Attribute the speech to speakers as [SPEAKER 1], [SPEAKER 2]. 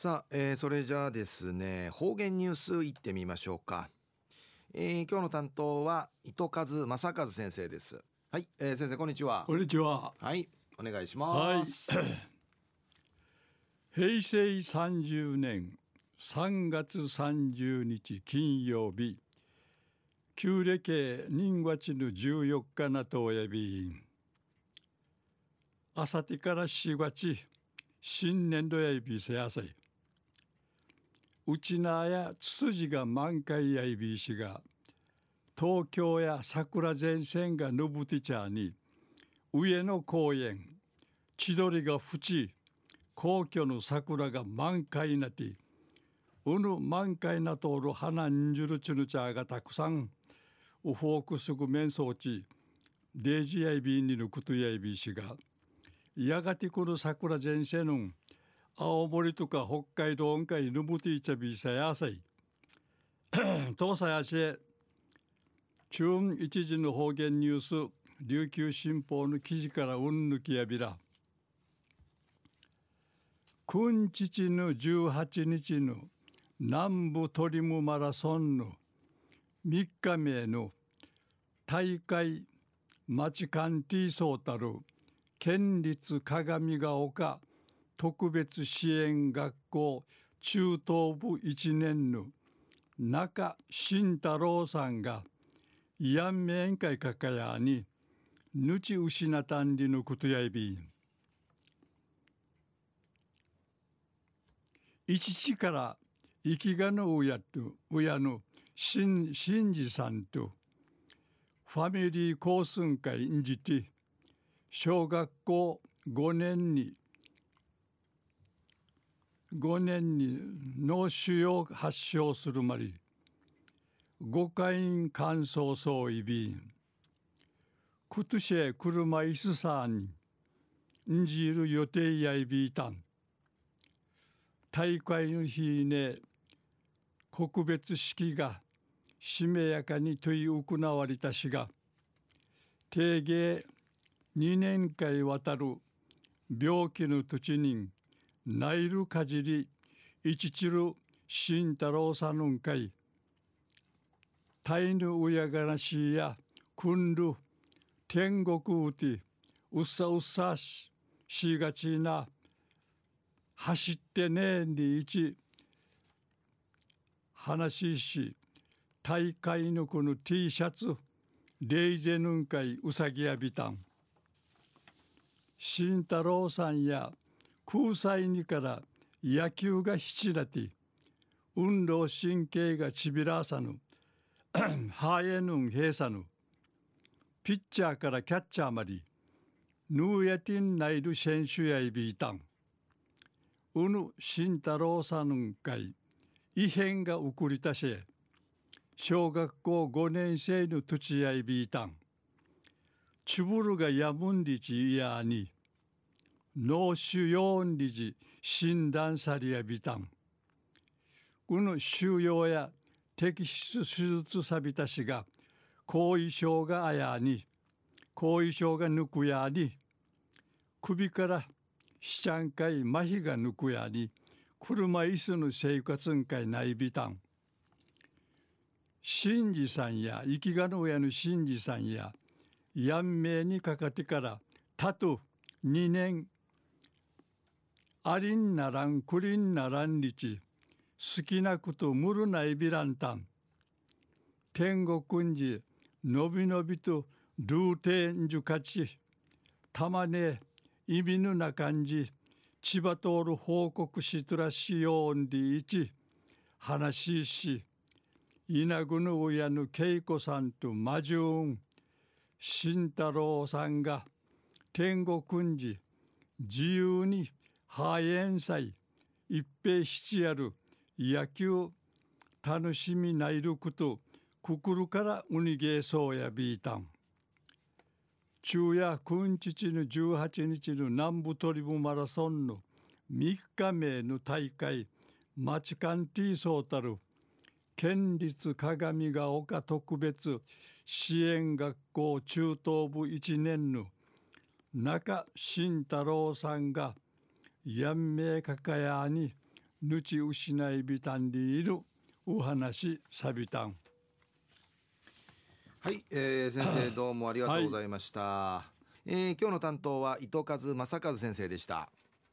[SPEAKER 1] さあ、えー、それじゃあですね方言ニュースいってみましょうか、えー、今日の担当は糸数正和先生です。はい、えー、先生こんにちは。
[SPEAKER 2] こんにちは。
[SPEAKER 1] はいお願いします、はい、
[SPEAKER 2] 平成30年3月30日金曜日旧暦人月の14日なとおやびあさてから4月新年度やびせやさいうちなやつつじが満開やいびしが東京や桜前線がぬぶてちゃに上野公園千鳥が淵皇居の桜が満開なてうぬ満開なとおる花んじゅるちゅぬちゃがたくさんウフォークスグメンソーチデージやいびにぬくとやいびしがやがてくる桜前線の青森とか北海道んかいぬぶていちゃびさやさい。東西やし中一時の方言ニュース琉球新報の記事からうんぬきやびら。君父の18日の南部トリムマラソンの3日目の大会町カンティーソータル県立鏡ヶ丘特別支援学校中等部1年の中慎太郎さんがやんめんかいかかやにぬちうしなたんりのことやいび。一時から生きがの親と親のしんじさんとファミリーコースン会にじて小学校5年に5年に脳腫瘍発症するまり5回乾燥そういびんくとしえ車椅子さんにんじる予定やいびいたん。大会の日ね告別式がしめやかにとい行われたしが定芸2年間渡る病気の土地にナイルかじり一ちる慎太郎さぬんの会タイヌウヤガナシやくんる天国うてうっさうっさししがちな走ってねんでいち話し大会のこの T シャツレイゼヌン会うさぎやびたん慎太郎さんや空才にから野球が七らて運動神経がちびらさぬ ハエヌン閉鎖ぬピッチャーからキャッチャーまでヌーヤティンナイル選手やいびいたん。うぬ慎太郎さぬんかい異変が起こりたし小学校5年生の土地やいびいたん。チブルがやむんりちいやに脳腫瘍んりじ診断されやびたん。うぬ腫瘍や摘出手術さびたしが後遺症があやに後遺症が抜くやに首から七ゃんかい麻痺が抜くやに車椅子の生活んかいないびたん。新次さんや生きがの親の新次さんややんめいにかかってからたと2年ありんならんくりんならんりち好きなことむるないびらんたん。天国んじのびのびとルーテンジュカチたまね意味のな感じ。千葉通る報告しとらしようんでいち。話しし稲ぐの親の恵子さんと魔順慎太郎さんが天国んじ自由にハエン祭一平七やる野球楽しみないることくくるからうにげそうやビータン。昼夜君父の18日の南部トリブマラソンの3日目の大会マチカンティーソータル。県立鏡ヶ丘特別支援学校中等部1年の中慎太郎さんがやんめかかやにぬち失いびたんでいるお話さびたん。
[SPEAKER 1] はい、えー、先生どうもありがとうございました、はい、えー、今日の担当は糸数正和先生でした